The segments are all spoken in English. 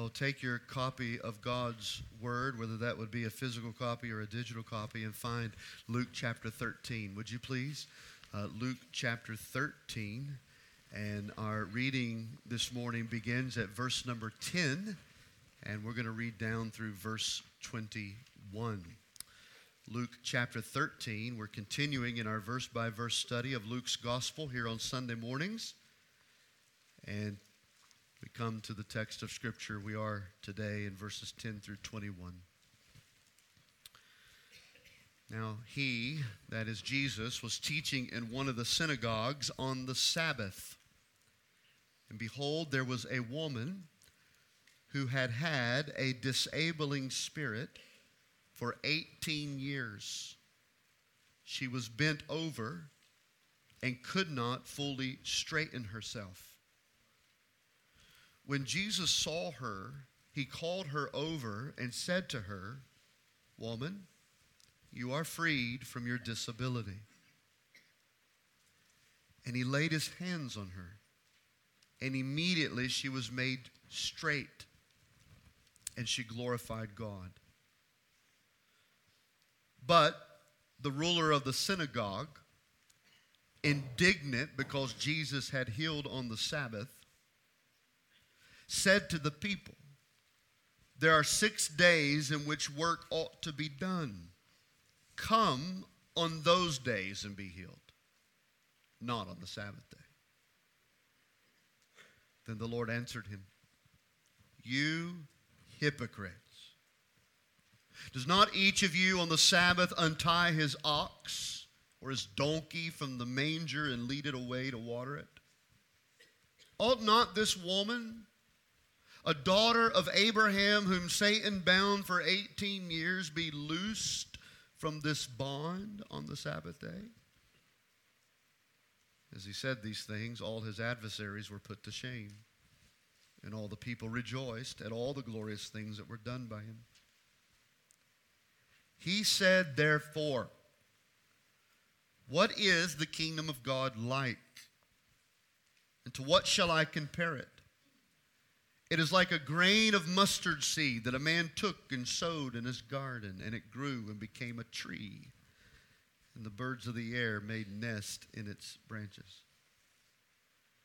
Well, take your copy of God's Word, whether that would be a physical copy or a digital copy, and find Luke chapter 13. Would you please? Uh, Luke chapter 13. And our reading this morning begins at verse number 10, and we're going to read down through verse 21. Luke chapter 13. We're continuing in our verse by verse study of Luke's gospel here on Sunday mornings. And we come to the text of Scripture. We are today in verses 10 through 21. Now, he, that is Jesus, was teaching in one of the synagogues on the Sabbath. And behold, there was a woman who had had a disabling spirit for 18 years. She was bent over and could not fully straighten herself. When Jesus saw her, he called her over and said to her, Woman, you are freed from your disability. And he laid his hands on her, and immediately she was made straight, and she glorified God. But the ruler of the synagogue, indignant because Jesus had healed on the Sabbath, said to the people, There are six days in which work ought to be done. Come on those days and be healed, not on the Sabbath day. Then the Lord answered him, You hypocrites. Does not each of you on the Sabbath untie his ox or his donkey from the manger and lead it away to water it? Ought not this woman, a daughter of Abraham, whom Satan bound for 18 years, be loosed from this bond on the Sabbath day? As he said these things, all his adversaries were put to shame, and all the people rejoiced at all the glorious things that were done by him. He said, therefore, What is the kingdom of God like? And to what shall I compare it? It is like a grain of mustard seed that a man took and sowed in his garden, and it grew and became a tree. And the birds of the air made nest in its branches.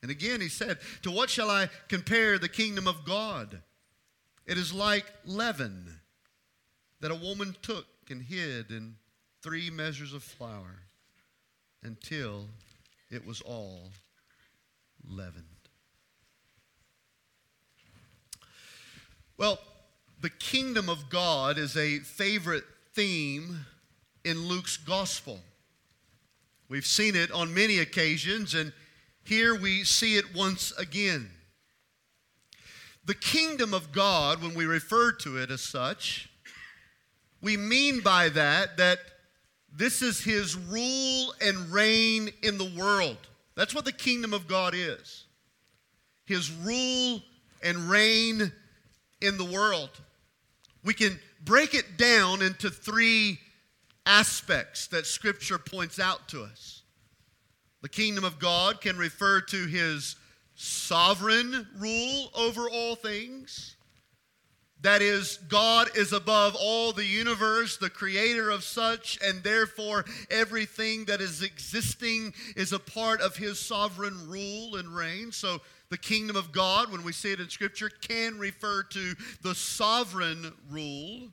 And again he said, To what shall I compare the kingdom of God? It is like leaven that a woman took and hid in three measures of flour until it was all leavened. Well, the kingdom of God is a favorite theme in Luke's gospel. We've seen it on many occasions, and here we see it once again. The kingdom of God, when we refer to it as such, we mean by that that this is his rule and reign in the world. That's what the kingdom of God is. His rule and reign in the world. We can break it down into three aspects that Scripture points out to us. The kingdom of God can refer to his sovereign rule over all things. That is, God is above all the universe, the creator of such, and therefore everything that is existing is a part of his sovereign rule and reign. So the kingdom of God, when we see it in Scripture, can refer to the sovereign rule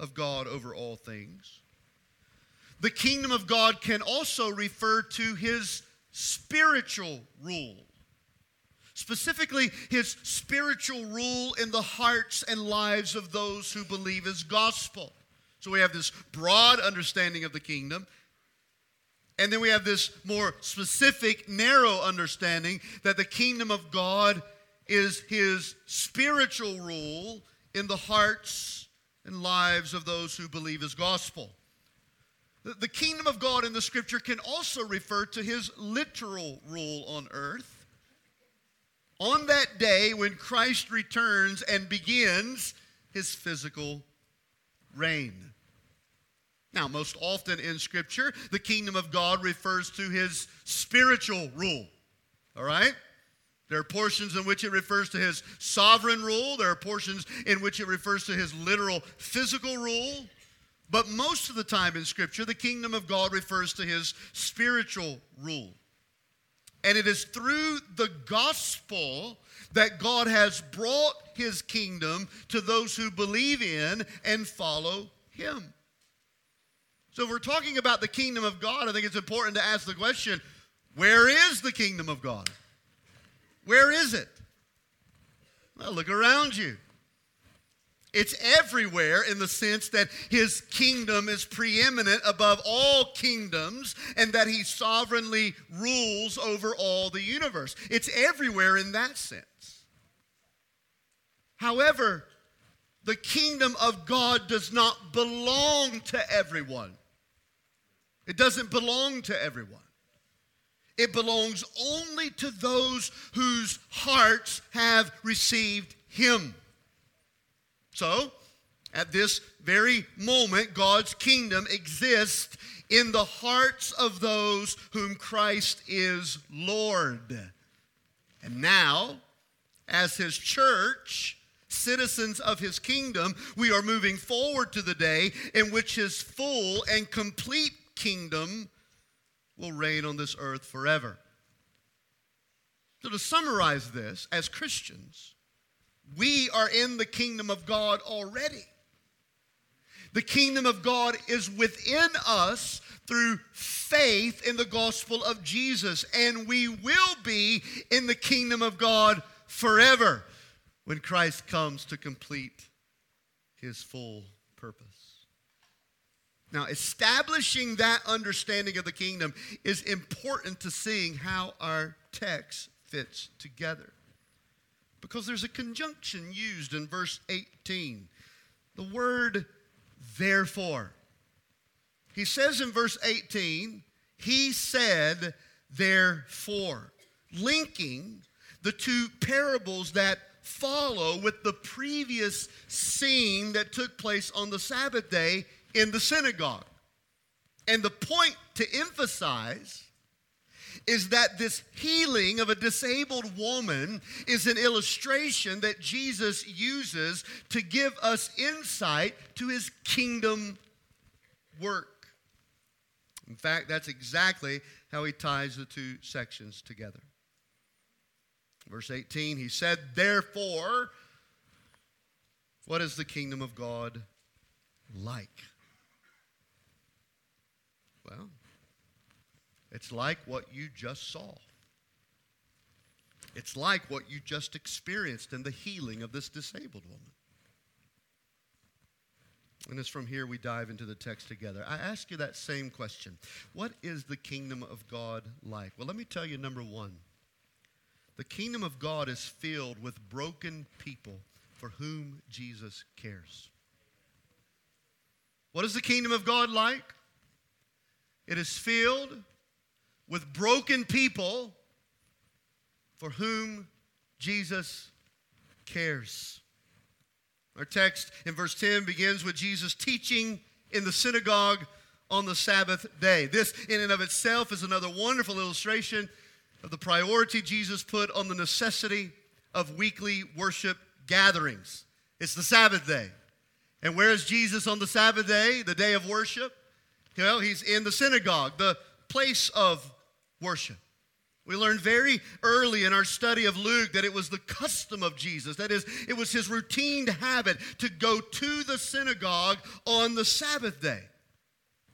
of God over all things. The kingdom of God can also refer to his spiritual rule. Specifically, his spiritual rule in the hearts and lives of those who believe his gospel. So we have this broad understanding of the kingdom. And then we have this more specific, narrow understanding that the kingdom of God is his spiritual rule in the hearts and lives of those who believe his gospel. The kingdom of God in the scripture can also refer to his literal rule on earth. On that day when Christ returns and begins his physical reign. Now, most often in Scripture, the kingdom of God refers to his spiritual rule. All right? There are portions in which it refers to his sovereign rule. There are portions in which it refers to his literal physical rule. But most of the time in Scripture, the kingdom of God refers to his spiritual rule. And it is through the gospel that God has brought his kingdom to those who believe in and follow him. So, if we're talking about the kingdom of God, I think it's important to ask the question where is the kingdom of God? Where is it? Well, look around you. It's everywhere in the sense that his kingdom is preeminent above all kingdoms and that he sovereignly rules over all the universe. It's everywhere in that sense. However, the kingdom of God does not belong to everyone. It doesn't belong to everyone. It belongs only to those whose hearts have received Him. So, at this very moment, God's kingdom exists in the hearts of those whom Christ is Lord. And now, as His church, citizens of His kingdom, we are moving forward to the day in which His full and complete kingdom will reign on this earth forever. So, to summarize this, as Christians, we are in the kingdom of God already. The kingdom of God is within us through faith in the gospel of Jesus, and we will be in the kingdom of God forever when Christ comes to complete his full purpose. Now, establishing that understanding of the kingdom is important to seeing how our text fits together. Because there's a conjunction used in verse 18. The word therefore. He says in verse 18, He said, therefore, linking the two parables that follow with the previous scene that took place on the Sabbath day in the synagogue. And the point to emphasize is that this healing of a disabled woman is an illustration that Jesus uses to give us insight to his kingdom work. In fact, that's exactly how he ties the two sections together. Verse 18, he said, Therefore, what is the kingdom of God like? Well, it's like what you just saw. It's like what you just experienced in the healing of this disabled woman. And as from here we dive into the text together. I ask you that same question What is the kingdom of God like? Well, let me tell you number one the kingdom of God is filled with broken people for whom Jesus cares. What is the kingdom of God like? It is filled with broken people for whom Jesus cares. Our text in verse 10 begins with Jesus teaching in the synagogue on the Sabbath day. This, in and of itself, is another wonderful illustration of the priority Jesus put on the necessity of weekly worship gatherings. It's the Sabbath day. And where is Jesus on the Sabbath day, the day of worship? Well, he's in the synagogue, the place of worship. We learned very early in our study of Luke that it was the custom of Jesus. That is, it was his routine habit to go to the synagogue on the Sabbath day.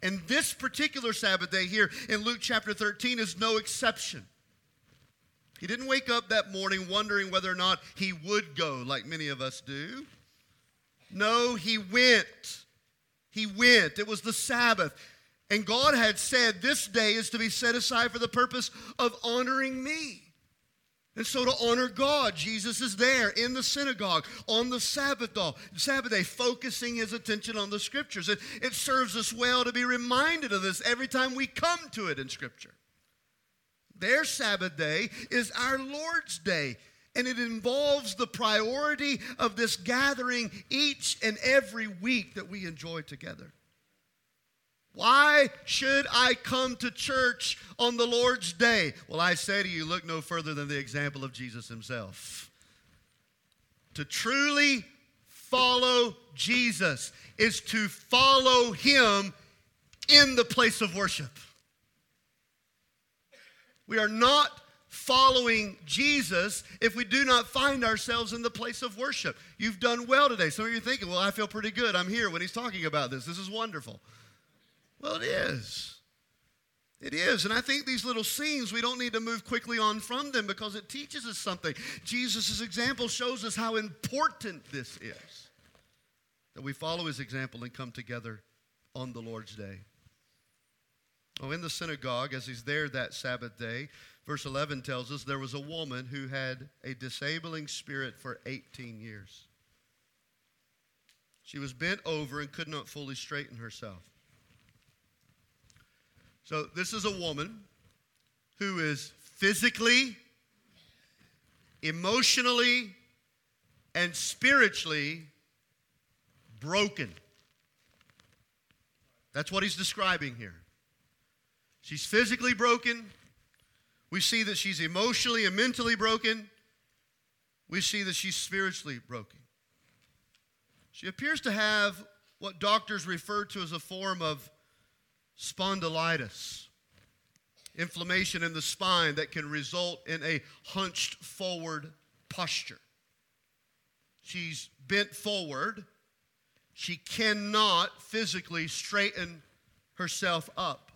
And this particular Sabbath day here in Luke chapter 13 is no exception. He didn't wake up that morning wondering whether or not he would go like many of us do. No, he went. He went. It was the Sabbath. And God had said, This day is to be set aside for the purpose of honoring me. And so, to honor God, Jesus is there in the synagogue on the Sabbath day, focusing his attention on the scriptures. It, it serves us well to be reminded of this every time we come to it in scripture. Their Sabbath day is our Lord's day, and it involves the priority of this gathering each and every week that we enjoy together. Why should I come to church on the Lord's day? Well, I say to you, look no further than the example of Jesus himself. To truly follow Jesus is to follow him in the place of worship. We are not following Jesus if we do not find ourselves in the place of worship. You've done well today. Some of you are thinking, well, I feel pretty good. I'm here when he's talking about this. This is wonderful. Well, it is. It is. And I think these little scenes, we don't need to move quickly on from them because it teaches us something. Jesus' example shows us how important this is that we follow his example and come together on the Lord's day. Oh, in the synagogue, as he's there that Sabbath day, verse 11 tells us there was a woman who had a disabling spirit for 18 years. She was bent over and could not fully straighten herself. So, this is a woman who is physically, emotionally, and spiritually broken. That's what he's describing here. She's physically broken. We see that she's emotionally and mentally broken. We see that she's spiritually broken. She appears to have what doctors refer to as a form of spondylitis, inflammation in the spine that can result in a hunched forward posture. She's bent forward. She cannot physically straighten herself up.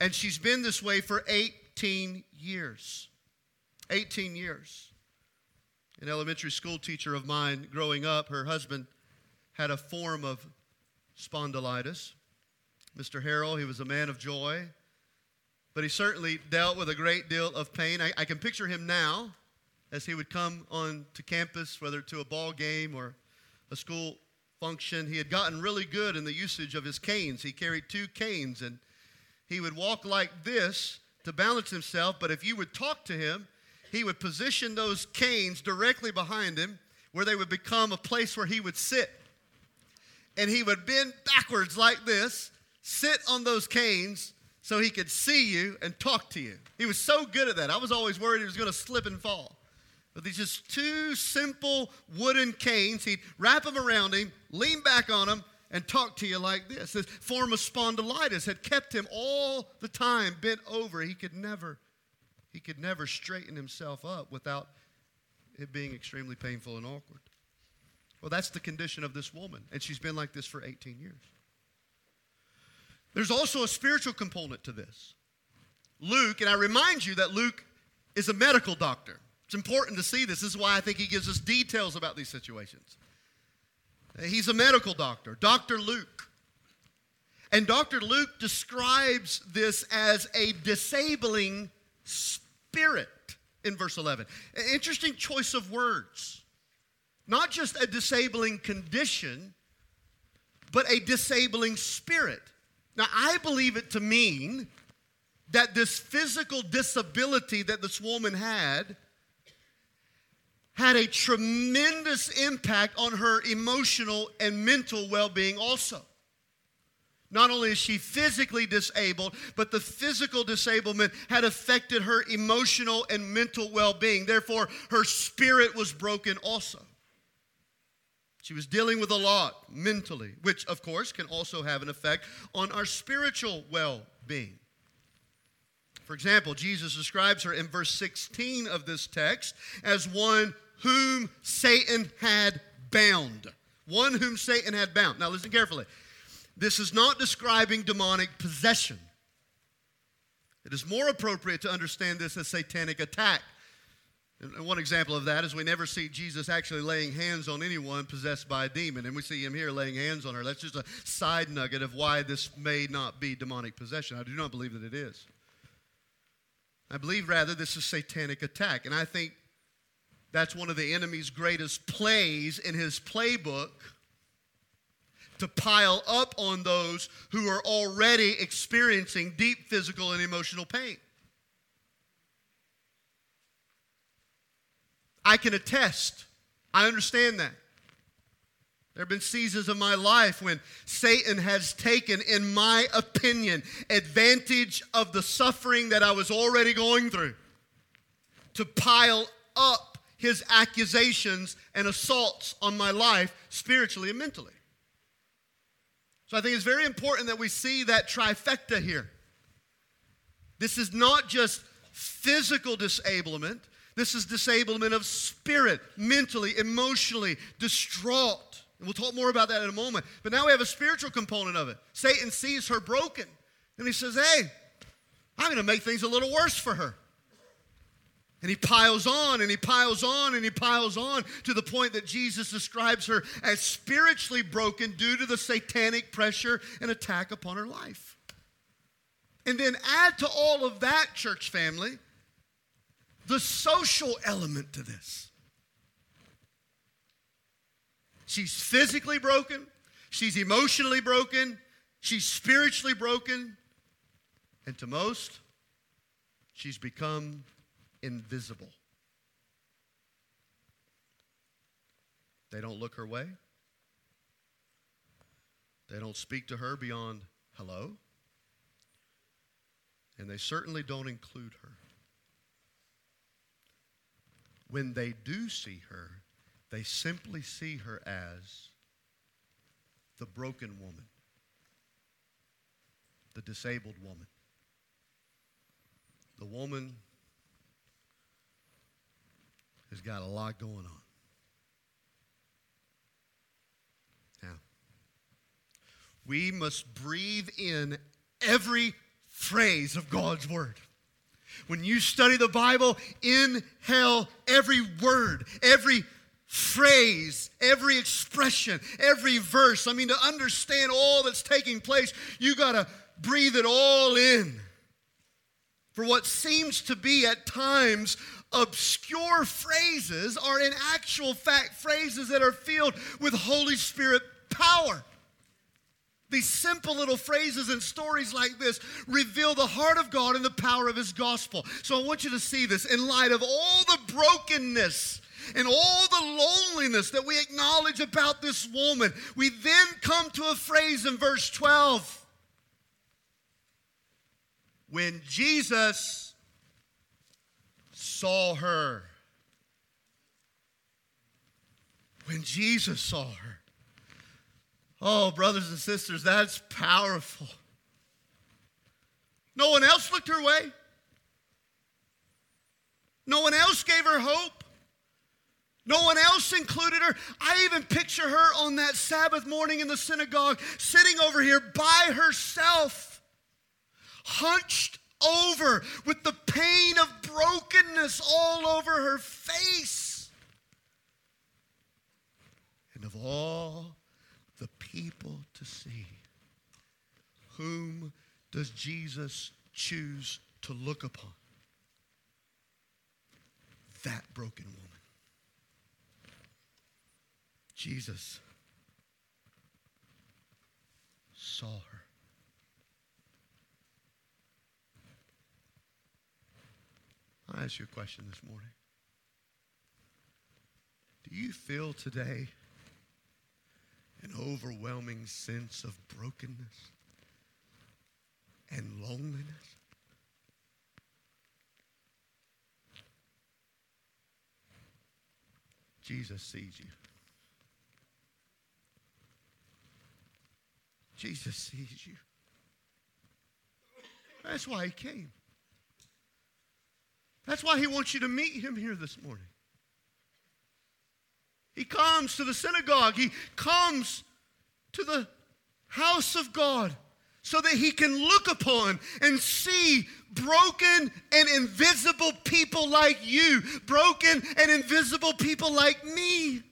And she's been this way for 18 years. 18 years. An elementary school teacher of mine growing up, her husband had a form of spondylitis. Mr. Harrell. He was a man of joy, but he certainly dealt with a great deal of pain. I, I can picture him now as he would come on to campus, whether to a ball game or a school function. He had gotten really good in the usage of his canes. He carried two canes and he would walk like this to balance himself, but if you would talk to him, he would position those canes directly behind him where they would become a place where he would sit. And he would bend backwards like this sit on those canes so he could see you and talk to you. He was so good at that. I was always worried he was going to slip and fall. But these just two simple wooden canes, he'd wrap them around him, lean back on them, and talk to you like this. This form of spondylitis had kept him all the time bent over. He could never, he could never straighten himself up without it being extremely painful and awkward. Well, that's the condition of this woman, and she's been like this for 18 years. There's also a spiritual component to this. Luke, and I remind you that Luke is a medical doctor. It's important to see this. This is why I think he gives us details about these situations. He's a medical doctor, Dr. Luke. And Dr. Luke describes this as a disabling spirit in verse 11. An interesting choice of words. Not just a disabling condition, but a disabling spirit. Now, I believe it to mean that this physical disability that this woman had had a tremendous impact on her emotional and mental well being, also. Not only is she physically disabled, but the physical disablement had affected her emotional and mental well being. Therefore, her spirit was broken also. She was dealing with a lot mentally, which, of course, can also have an effect on our spiritual well being. For example, Jesus describes her in verse 16 of this text as one whom Satan had bound. One whom Satan had bound. Now, listen carefully. This is not describing demonic possession. It is more appropriate to understand this as satanic attack and one example of that is we never see Jesus actually laying hands on anyone possessed by a demon, and we see him here laying hands on her. That's just a side nugget of why this may not be demonic possession. I do not believe that it is. I believe rather this is satanic attack, and I think that's one of the enemy's greatest plays in his playbook to pile up on those who are already experiencing deep physical and emotional pain. I can attest. I understand that. There have been seasons of my life when Satan has taken, in my opinion, advantage of the suffering that I was already going through to pile up his accusations and assaults on my life spiritually and mentally. So I think it's very important that we see that trifecta here. This is not just physical disablement, this is disablement of spirit, mentally, emotionally, distraught. And we'll talk more about that in a moment. But now we have a spiritual component of it. Satan sees her broken, and he says, Hey, I'm going to make things a little worse for her. And he piles on and he piles on and he piles on to the point that Jesus describes her as spiritually broken due to the satanic pressure and attack upon her life. And then add to all of that, church family, the social element to this. She's physically broken, she's emotionally broken, she's spiritually broken, and to most, she's become invisible. They don't look her way. They don't speak to her beyond hello. And they certainly don't include her. When they do see her, they simply see her as the broken woman, the disabled woman, the woman has got a lot going on. Now, we must breathe in every phrase of God's word. When you study the Bible, inhale every word, every phrase, every expression, every verse. I mean, to understand all that's taking place, you got to breathe it all in. For what seems to be at times obscure phrases are in actual fact phrases that are filled with Holy Spirit power. These simple little phrases and stories like this reveal the heart of God and the power of His gospel. So I want you to see this in light of all the brokenness and all the loneliness that we acknowledge about this woman. We then come to a phrase in verse 12. When Jesus saw her. When Jesus saw her. Oh, brothers and sisters, that's powerful. No one else looked her way. No one else gave her hope. No one else included her. I even picture her on that Sabbath morning in the synagogue, sitting over here by herself, hunched over with the pain of brokenness all over her face. And of all people to see, whom does Jesus choose to look upon? That broken woman. Jesus saw her. I ask you a question this morning. Do you feel today an overwhelming sense of brokenness and loneliness? Jesus sees you. Jesus sees you. That's why he came. That's why he wants you to meet him here this morning. He comes to the synagogue, he comes to the house of God so that he can look upon and see broken and invisible people like you, broken and invisible people like me.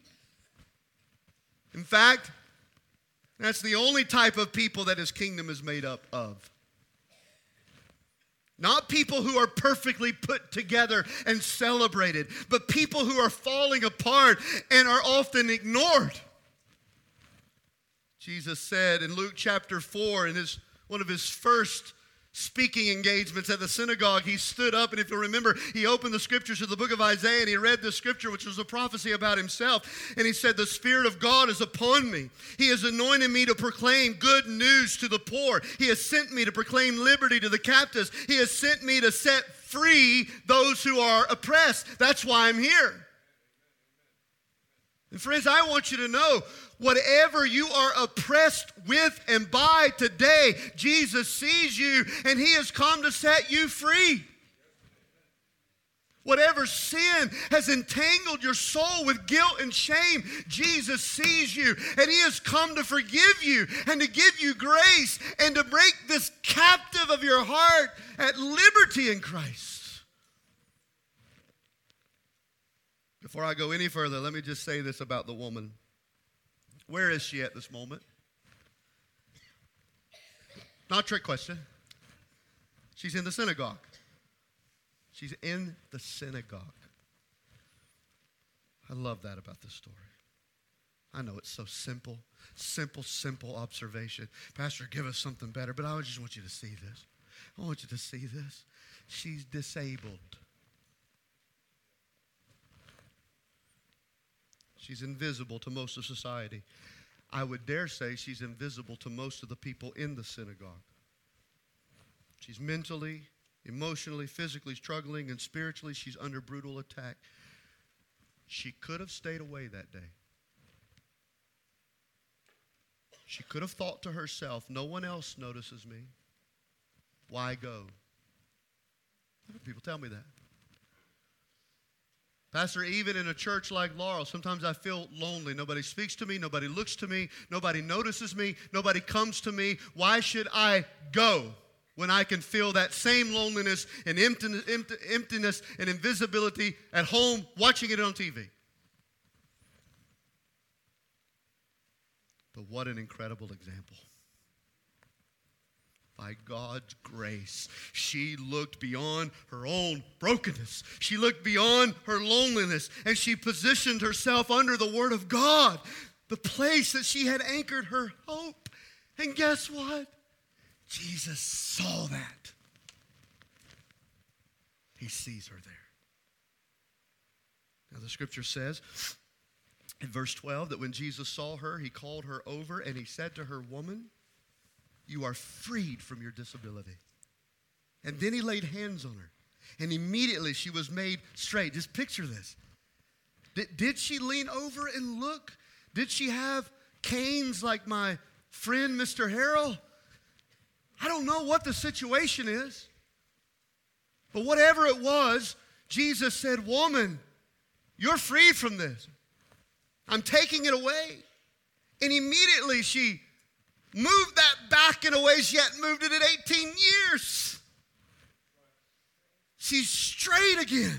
In fact, that's the only type of people that his kingdom is made up of. Not people who are perfectly put together and celebrated, but people who are falling apart and are often ignored. Jesus said in Luke chapter 4, in his, one of his first speaking engagements at the synagogue, he stood up, and if you remember, he opened the scriptures to the book of Isaiah and he read the scripture, which was a prophecy about himself. And he said, The Spirit of God is upon me. He has anointed me to proclaim good news to the poor. He has sent me to proclaim liberty to the captives. He has sent me to set free those who are oppressed. That's why I'm here. And friends, I want you to know whatever you are oppressed with and by today, Jesus sees you and He has come to set you free. Whatever sin has entangled your soul with guilt and shame, Jesus sees you and He has come to forgive you and to give you grace and to break this captive of your heart at liberty in Christ. Before I go any further, let me just say this about the woman. Where is she at this moment? Not a trick question. She's in the synagogue. She's in the synagogue. I love that about this story. I know it's so simple, simple, simple observation. Pastor, give us something better, but I just want you to see this. I want you to see this. She's disabled. She's invisible to most of society. I would dare say she's invisible to most of the people in the synagogue. She's mentally, emotionally, physically struggling, and spiritually, she's under brutal attack. She could have stayed away that day. She could have thought to herself, no one else notices me. Why go? People tell me that. Pastor, even in a church like Laurel, sometimes I feel lonely. Nobody speaks to me, nobody looks to me, nobody notices me, nobody comes to me. Why should I go when I can feel that same loneliness and emptiness and invisibility at home watching it on TV? But what an incredible example by God's grace, she looked beyond her own brokenness. She looked beyond her loneliness and she positioned herself under the Word of God, the place that she had anchored her hope. And guess what? Jesus saw that. He sees her there. Now, the scripture says in verse 12 that when Jesus saw her, he called her over and he said to her, Woman, you are freed from your disability. And then he laid hands on her. And immediately she was made straight. Just picture this. Did, did she lean over and look? Did she have canes like my friend, Mr. Harrell? I don't know what the situation is. But whatever it was, Jesus said, Woman, you're freed from this. I'm taking it away. And immediately she moved that back in a way she hadn't moved it in 18 years. She's straight again.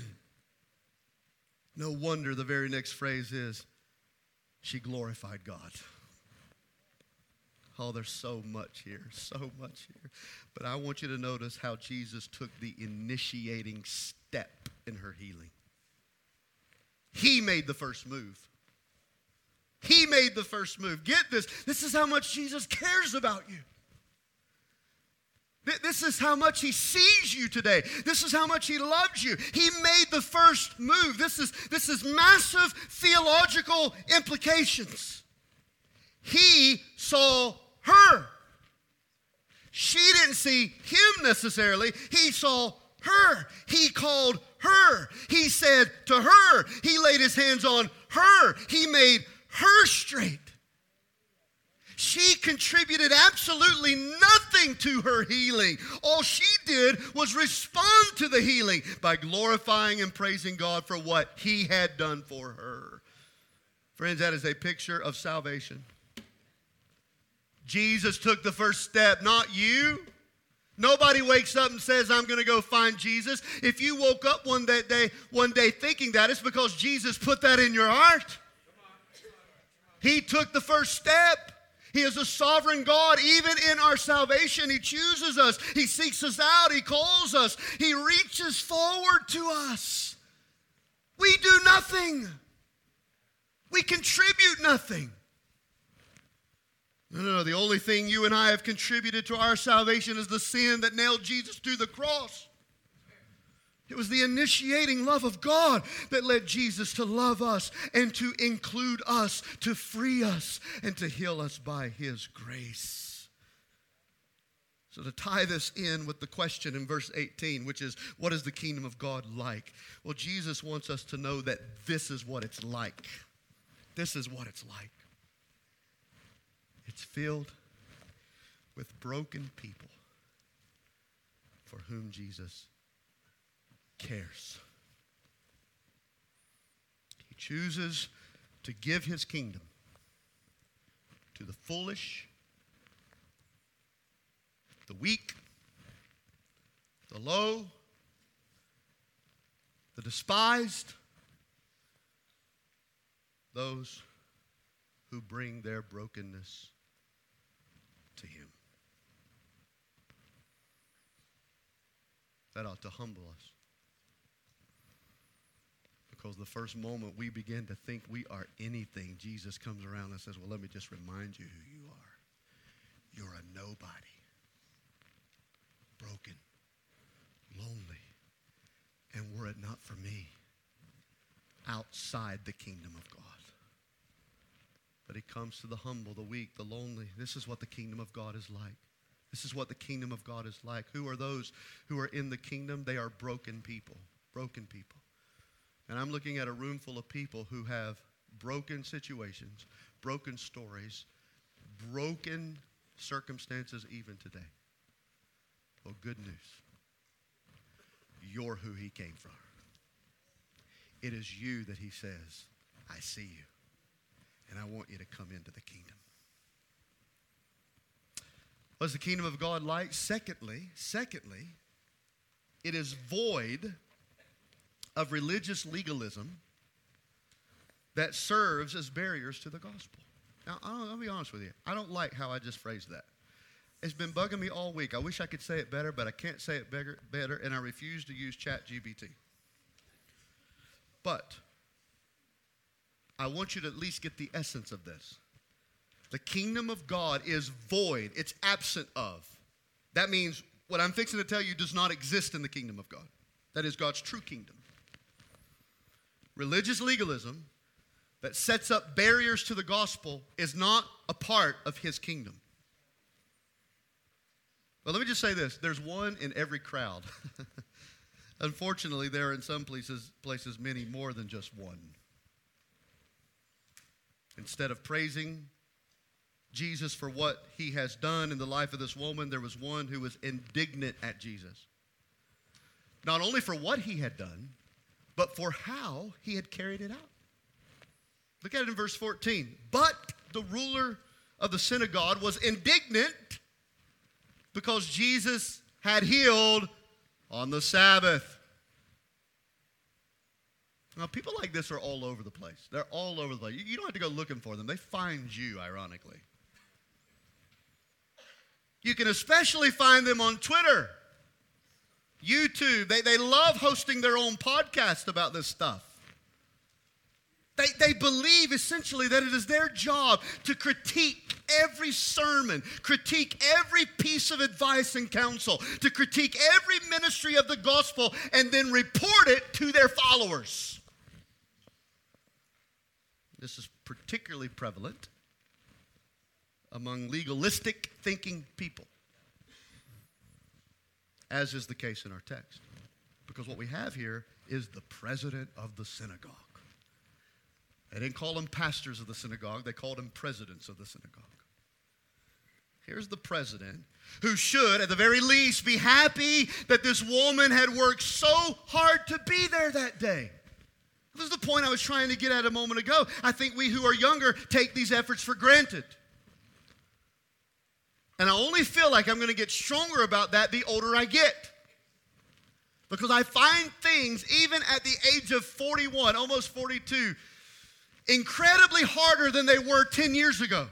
No wonder the very next phrase is, she glorified God. Oh, there's so much here, so much here. But I want you to notice how Jesus took the initiating step in her healing. He made the first move. He made the first move. Get this. This is how much Jesus cares about you. This is how much he sees you today. This is how much he loves you. He made the first move. This is, this is massive theological implications. He saw her. She didn't see him necessarily, he saw her. He called her. He said to her, he laid his hands on her. He made her straight. She contributed absolutely nothing to her healing. All she did was respond to the healing by glorifying and praising God for what He had done for her. Friends, that is a picture of salvation. Jesus took the first step, not you. Nobody wakes up and says, I'm going to go find Jesus. If you woke up one day, one day thinking that, it's because Jesus put that in your heart. He took the first step. He is a sovereign God. Even in our salvation, He chooses us. He seeks us out. He calls us. He reaches forward to us. We do nothing, we contribute nothing. No, no, no. The only thing you and I have contributed to our salvation is the sin that nailed Jesus to the cross. It was the initiating love of God that led Jesus to love us and to include us, to free us, and to heal us by His grace. So, to tie this in with the question in verse 18, which is, What is the kingdom of God like? Well, Jesus wants us to know that this is what it's like. This is what it's like. It's filled with broken people for whom Jesus cares. He chooses to give his kingdom to the foolish, the weak, the low, the despised, those who bring their brokenness to him. That ought to humble us. The first moment we begin to think we are anything, Jesus comes around and says, Well, let me just remind you who you are. You're a nobody, broken, lonely, and were it not for me, outside the kingdom of God. But he comes to the humble, the weak, the lonely. This is what the kingdom of God is like. This is what the kingdom of God is like. Who are those who are in the kingdom? They are broken people. Broken people. And I'm looking at a room full of people who have broken situations, broken stories, broken circumstances even today. Well, good news. You're who he came from. It is you that he says, I see you, and I want you to come into the kingdom. What's the kingdom of God like? Secondly, secondly, it is void of religious legalism that serves as barriers to the gospel. Now, I'll, be honest with you. I don't like how I just phrased that. It's been bugging me all week. I wish I could say it better, but I can't say it better, better and I refuse to use ChatGPT. But I want you to at least get the essence of this. The kingdom of God is void, it's absent of. That means what I'm fixing to tell you does not exist in the kingdom of God. That is God's true kingdom religious legalism that sets up barriers to the gospel is not a part of his kingdom. But let me just say this there's one in every crowd. Unfortunately, there are in some places, places many more than just one. Instead of praising Jesus for what he has done in the life of this woman, there was one who was indignant at Jesus. Not only for what he had done, but for how he had carried it out. Look at it in verse 14. But the ruler of the synagogue was indignant because Jesus had healed on the Sabbath. Now, people like this are all over the place. They're all over the place. You don't have to go looking for them, they find you, ironically. You can especially find them on Twitter. YouTube. They, they love hosting their own podcast about this stuff. They, they believe essentially that it is their job to critique every sermon, critique every piece of advice and counsel, to critique every ministry of the gospel, and then report it to their followers. This is particularly prevalent among legalistic thinking people as is the case in our text. Because what we have here is the president of the synagogue. They didn't call them pastors of the synagogue, they called them presidents of the synagogue. Here's the president who should, at the very least, be happy that this woman had worked so hard to be there that day. This is the point I was trying to get at a moment ago. I think we who are younger take these efforts for granted. And I only feel like I'm going to get stronger about that the older I get. Because I find things, even at the age of 41, almost 42, incredibly harder than they were 10 years ago.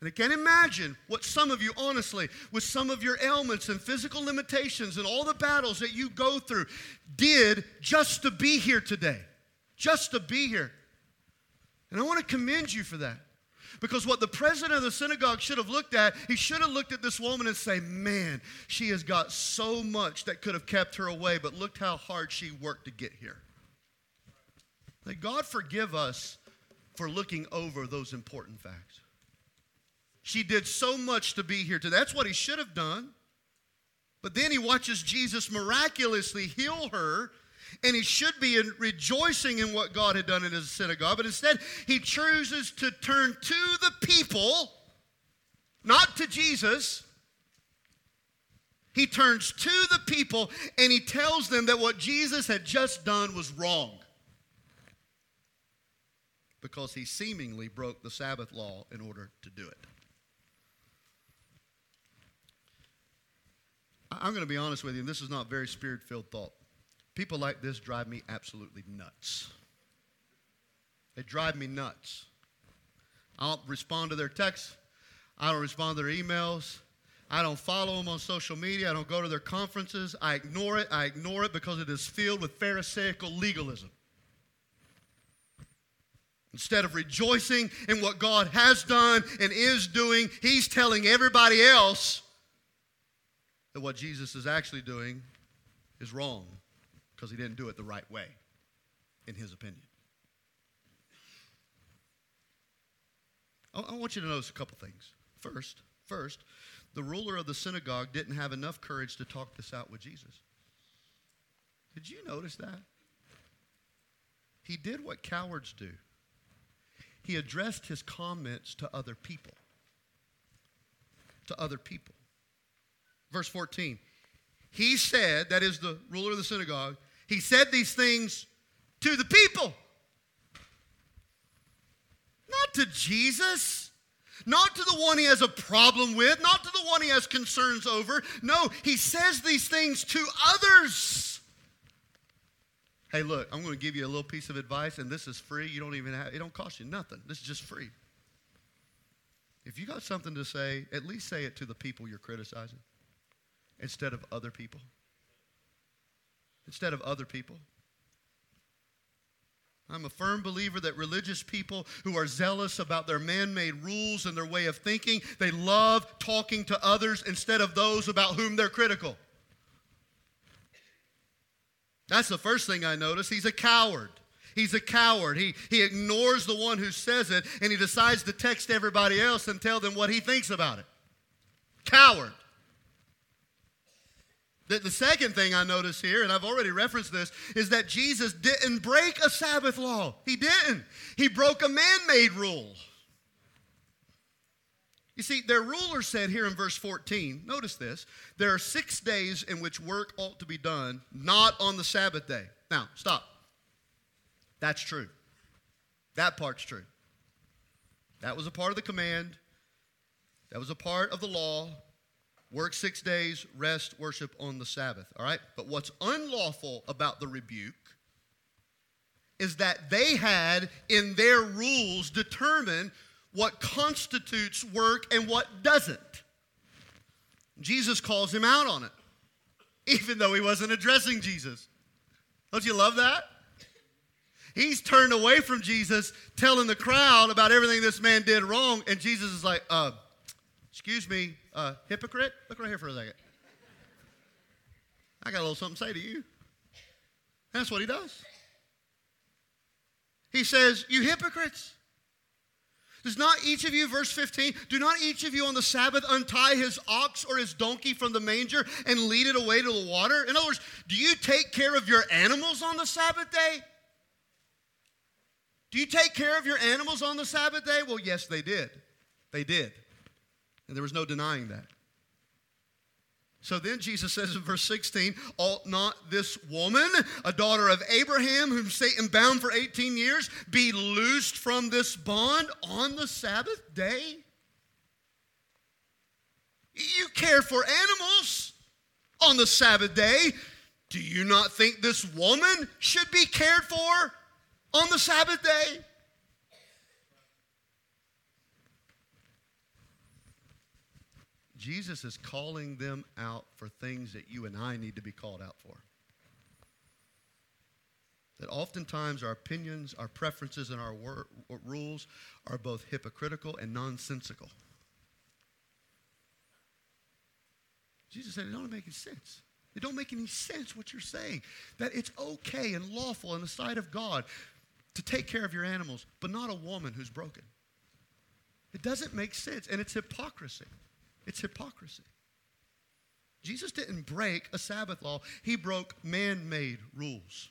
And I can't imagine what some of you, honestly, with some of your ailments and physical limitations and all the battles that you go through, did just to be here today. Just to be here. And I want to commend you for that. Because what the president of the synagogue should have looked at, he should have looked at this woman and say, "Man, she has got so much that could have kept her away, but look how hard she worked to get here." May God forgive us for looking over those important facts. She did so much to be here today. That's what he should have done. But then he watches Jesus miraculously heal her, and he should be in rejoicing in what God had done in his synagogue. But instead, he chooses to turn to the people, not to Jesus. He turns to the people and he tells them that what Jesus had just done was wrong because he seemingly broke the Sabbath law in order to do it. I'm going to be honest with you, and this is not very spirit filled thought. People like this drive me absolutely nuts. They drive me nuts. I don't respond to their texts, I don't respond to their emails. I don't follow them on social media. I don't go to their conferences. I ignore it. I ignore it because it is filled with Pharisaical legalism. Instead of rejoicing in what God has done and is doing, He's telling everybody else that what Jesus is actually doing is wrong because he didn't do it the right way, in his opinion. I want you to notice a couple things. First, first, the ruler of the synagogue didn't have enough courage to talk this out with Jesus. Did you notice that? He did what cowards do. He addressed his comments to other people. To other people. Verse 14. He said, that is the ruler of the synagogue, he said these things to the people. Not to Jesus. Not to the one he has a problem with, not to the one he has concerns over. No, he says these things to others. Hey, look, I'm going to give you a little piece of advice, and this is free. You don't even have, it don't cost you nothing. This is just free. If you got something to say, at least say it to the people you're criticizing instead of other people. Instead of other people. I'm a firm believer that religious people who are zealous about their man made rules and their way of thinking, they love talking to others instead of those about whom they're critical. That's the first thing I notice. He's a coward. He's a coward. He, he ignores the one who says it and he decides to text everybody else and tell them what he thinks about it. Coward. The, the second thing I notice here, and I've already referenced this, is that Jesus didn't break a Sabbath law. He didn't. He broke a man made rule. You see, their ruler said here in verse 14, notice this, there are six days in which work ought to be done, not on the Sabbath day. Now, stop. That's true. That part's true. That was a part of the command, that was a part of the law. Work six days, rest, worship on the Sabbath. All right? But what's unlawful about the rebuke is that they had in their rules determined what constitutes work and what doesn't. Jesus calls him out on it, even though he wasn't addressing Jesus. Don't you love that? He's turned away from Jesus, telling the crowd about everything this man did wrong, and Jesus is like, uh, Excuse me, uh, hypocrite? Look right here for a second. I got a little something to say to you. That's what he does. He says, You hypocrites. Does not each of you, verse 15, do not each of you on the Sabbath untie his ox or his donkey from the manger and lead it away to the water? In other words, do you take care of your animals on the Sabbath day? Do you take care of your animals on the Sabbath day? Well, yes, they did. They did. And there was no denying that. So then Jesus says in verse 16, Ought not this woman, a daughter of Abraham, whom Satan bound for 18 years, be loosed from this bond on the Sabbath day? You care for animals on the Sabbath day. Do you not think this woman should be cared for on the Sabbath day? Jesus is calling them out for things that you and I need to be called out for. that oftentimes our opinions, our preferences, and our wor- rules are both hypocritical and nonsensical. Jesus said, it don't make any sense. It don't make any sense what you're saying. That it's okay and lawful in the sight of God to take care of your animals, but not a woman who's broken. It doesn't make sense, and it's hypocrisy. It's hypocrisy. Jesus didn't break a Sabbath law, he broke man made rules.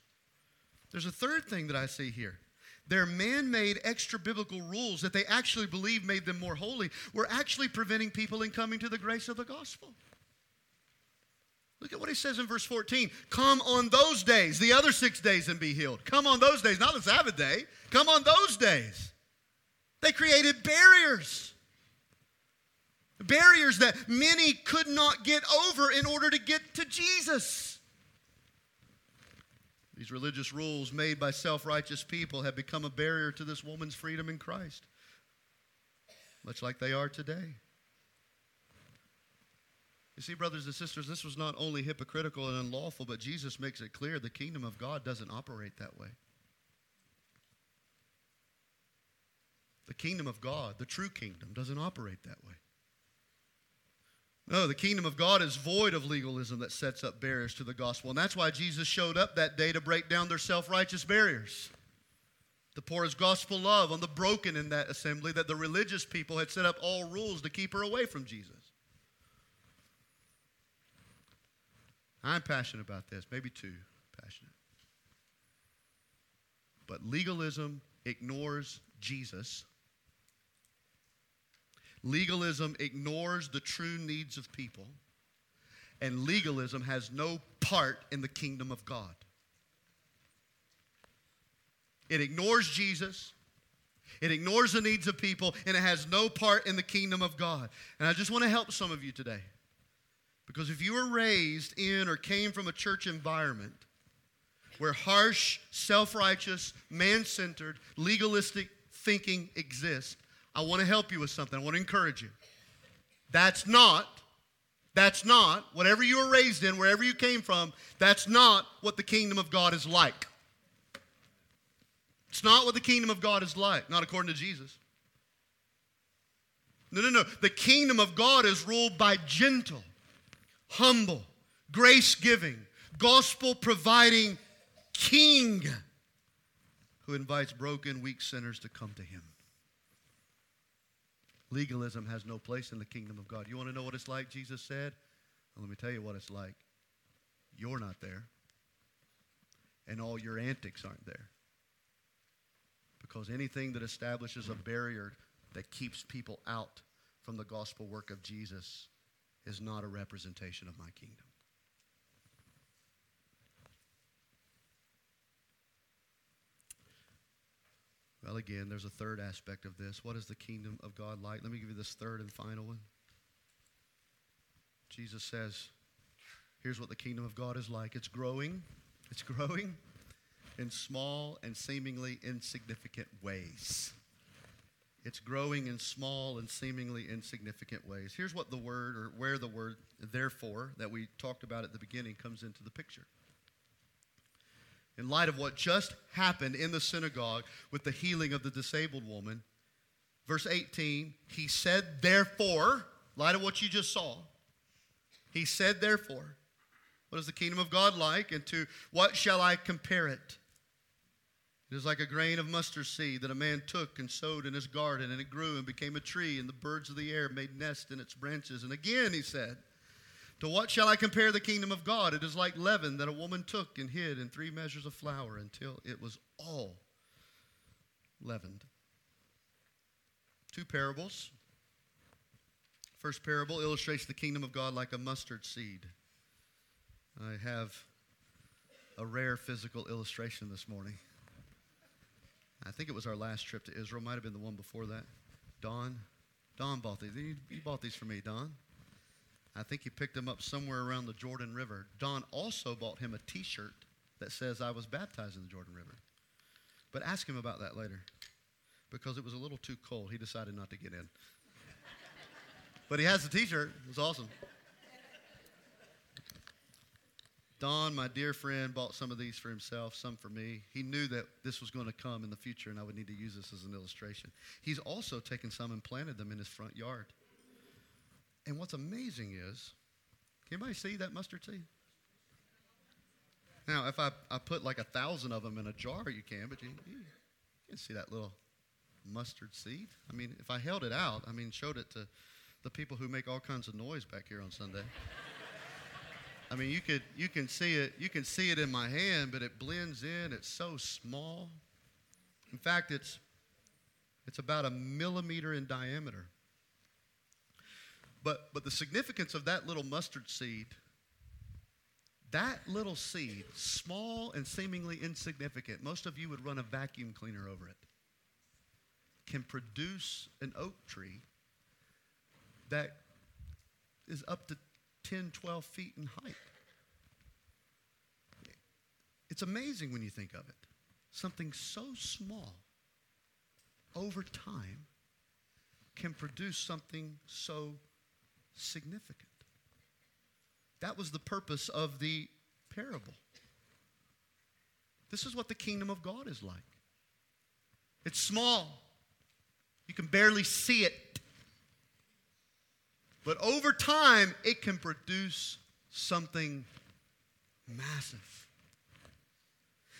There's a third thing that I see here. Their man made extra biblical rules that they actually believe made them more holy were actually preventing people in coming to the grace of the gospel. Look at what he says in verse 14. Come on those days, the other six days, and be healed. Come on those days, not the Sabbath day. Come on those days. They created barriers. Barriers that many could not get over in order to get to Jesus. These religious rules made by self righteous people have become a barrier to this woman's freedom in Christ, much like they are today. You see, brothers and sisters, this was not only hypocritical and unlawful, but Jesus makes it clear the kingdom of God doesn't operate that way. The kingdom of God, the true kingdom, doesn't operate that way. No, the kingdom of God is void of legalism that sets up barriers to the gospel. And that's why Jesus showed up that day to break down their self righteous barriers. To pour his gospel love on the broken in that assembly that the religious people had set up all rules to keep her away from Jesus. I'm passionate about this, maybe too passionate. But legalism ignores Jesus. Legalism ignores the true needs of people. And legalism has no part in the kingdom of God. It ignores Jesus. It ignores the needs of people, and it has no part in the kingdom of God. And I just want to help some of you today. Because if you were raised in or came from a church environment where harsh, self righteous, man centered, legalistic thinking exists, I want to help you with something. I want to encourage you. That's not, that's not, whatever you were raised in, wherever you came from, that's not what the kingdom of God is like. It's not what the kingdom of God is like, not according to Jesus. No, no, no. The kingdom of God is ruled by gentle humble, grace giving, gospel providing king who invites broken, weak sinners to come to him. Legalism has no place in the kingdom of God. You want to know what it's like, Jesus said? Well, let me tell you what it's like. You're not there, and all your antics aren't there. Because anything that establishes a barrier that keeps people out from the gospel work of Jesus is not a representation of my kingdom. Well, again, there's a third aspect of this. What is the kingdom of God like? Let me give you this third and final one. Jesus says, here's what the kingdom of God is like it's growing, it's growing in small and seemingly insignificant ways. It's growing in small and seemingly insignificant ways. Here's what the word, or where the word therefore that we talked about at the beginning comes into the picture. In light of what just happened in the synagogue with the healing of the disabled woman, verse 18, he said, therefore, light of what you just saw, he said, therefore, what is the kingdom of God like, and to what shall I compare it? It is like a grain of mustard seed that a man took and sowed in his garden, and it grew and became a tree, and the birds of the air made nest in its branches. And again he said, To what shall I compare the kingdom of God? It is like leaven that a woman took and hid in three measures of flour until it was all leavened. Two parables. First parable illustrates the kingdom of God like a mustard seed. I have a rare physical illustration this morning. I think it was our last trip to Israel. Might have been the one before that. Don, Don bought these. You bought these for me, Don. I think he picked them up somewhere around the Jordan River. Don also bought him a T-shirt that says "I was baptized in the Jordan River." But ask him about that later, because it was a little too cold. He decided not to get in. but he has the T-shirt. It was awesome. Don, my dear friend, bought some of these for himself, some for me. He knew that this was going to come in the future and I would need to use this as an illustration. He's also taken some and planted them in his front yard. And what's amazing is, can anybody see that mustard seed? Now, if I, I put like a thousand of them in a jar, you can, but you, you can see that little mustard seed. I mean, if I held it out, I mean, showed it to the people who make all kinds of noise back here on Sunday. I mean, you could you can see it you can see it in my hand, but it blends in. It's so small. In fact, it's it's about a millimeter in diameter. But but the significance of that little mustard seed, that little seed, small and seemingly insignificant, most of you would run a vacuum cleaner over it, can produce an oak tree that is up to 10, 12 feet in height. It's amazing when you think of it. Something so small over time can produce something so significant. That was the purpose of the parable. This is what the kingdom of God is like. It's small. You can barely see it. But over time, it can produce something massive.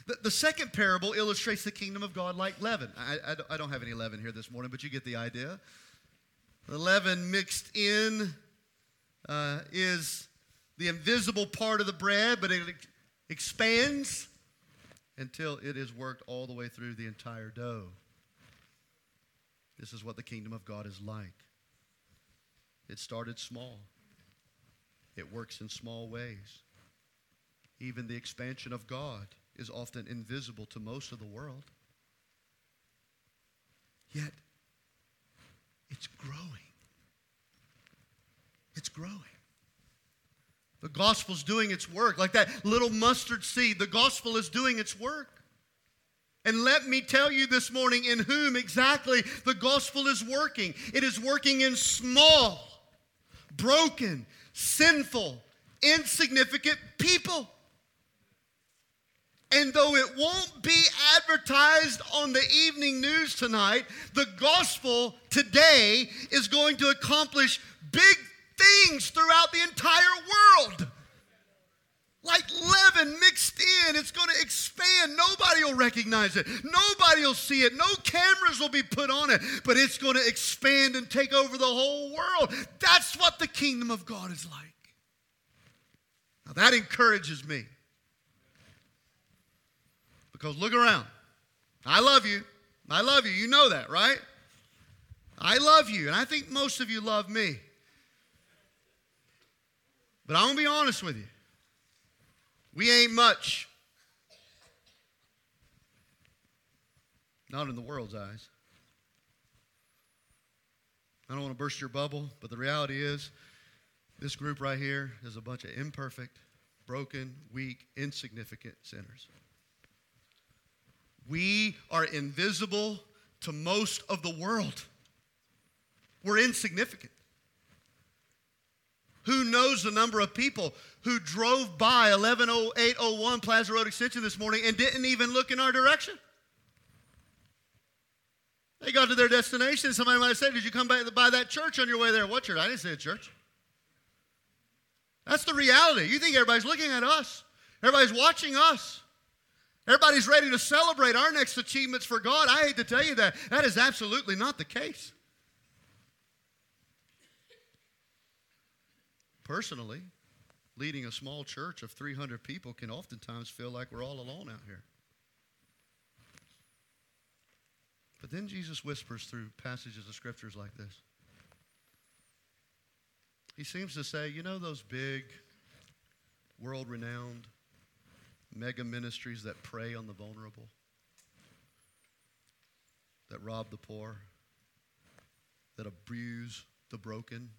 The, the second parable illustrates the kingdom of God like leaven. I, I, I don't have any leaven here this morning, but you get the idea. The leaven mixed in uh, is the invisible part of the bread, but it expands until it is worked all the way through the entire dough. This is what the kingdom of God is like. It started small, it works in small ways. Even the expansion of God is often invisible to most of the world. Yet, it's growing. It's growing. The gospel's doing its work. Like that little mustard seed, the gospel is doing its work. And let me tell you this morning in whom exactly the gospel is working. It is working in small, broken, sinful, insignificant people. And though it won't be advertised on the evening news tonight, the gospel today is going to accomplish big things throughout the entire world. Like leaven mixed in, it's going to expand. Nobody will recognize it. Nobody will see it. No cameras will be put on it, but it's going to expand and take over the whole world. That's what the kingdom of God is like. Now that encourages me. Because look around. I love you. I love you. You know that, right? I love you, and I think most of you love me. But I'm going to be honest with you. We ain't much. Not in the world's eyes. I don't want to burst your bubble, but the reality is this group right here is a bunch of imperfect, broken, weak, insignificant sinners. We are invisible to most of the world. We're insignificant. Who knows the number of people who drove by 110801 Plaza Road Extension this morning and didn't even look in our direction? They got to their destination. Somebody might have said, Did you come by, by that church on your way there? What church? I didn't see a church. That's the reality. You think everybody's looking at us, everybody's watching us. Everybody's ready to celebrate our next achievements for God. I hate to tell you that. That is absolutely not the case. Personally, leading a small church of 300 people can oftentimes feel like we're all alone out here. But then Jesus whispers through passages of scriptures like this. He seems to say, you know, those big, world renowned mega ministries that prey on the vulnerable, that rob the poor, that abuse the broken.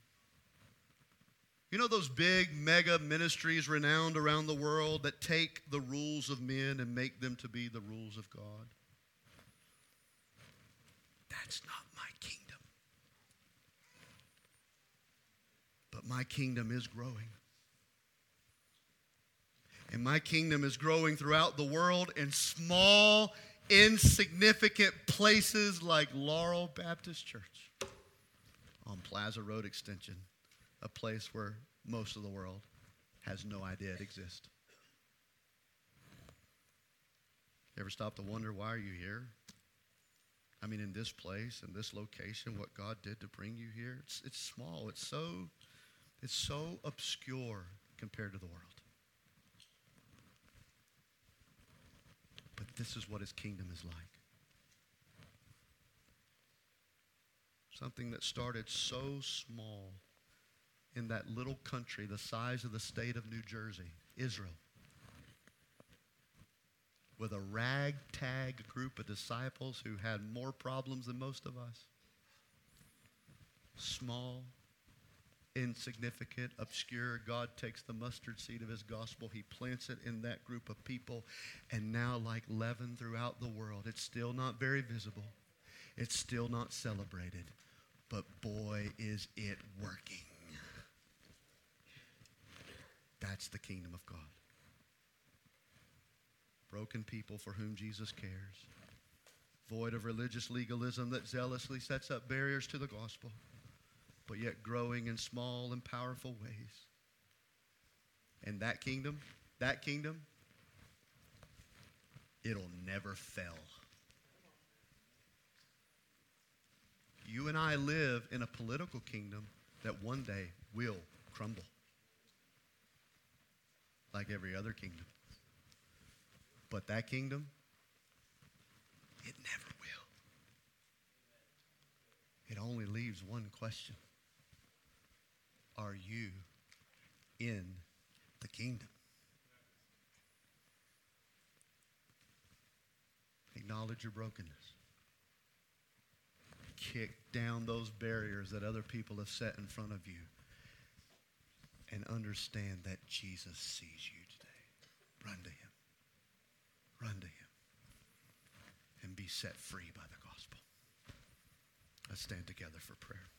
You know those big mega ministries renowned around the world that take the rules of men and make them to be the rules of God? That's not my kingdom. But my kingdom is growing. And my kingdom is growing throughout the world in small, insignificant places like Laurel Baptist Church on Plaza Road Extension, a place where most of the world has no idea it exists. You ever stop to wonder why are you here? I mean, in this place, in this location, what God did to bring you here, it's, it's small. It's so, it's so obscure compared to the world. But this is what his kingdom is like. Something that started so small in that little country the size of the state of New Jersey, Israel, with a ragtag group of disciples who had more problems than most of us. Small, insignificant, obscure. God takes the mustard seed of his gospel, he plants it in that group of people, and now, like leaven throughout the world, it's still not very visible, it's still not celebrated, but boy, is it working. That's the kingdom of God. Broken people for whom Jesus cares. Void of religious legalism that zealously sets up barriers to the gospel but yet growing in small and powerful ways. And that kingdom, that kingdom, it'll never fail. You and I live in a political kingdom that one day will crumble, like every other kingdom. But that kingdom, it never will. It only leaves one question are you in the kingdom? Acknowledge your brokenness. Kick down those barriers that other people have set in front of you. And understand that Jesus sees you today. Run to him. Run to him. And be set free by the gospel. Let's stand together for prayer.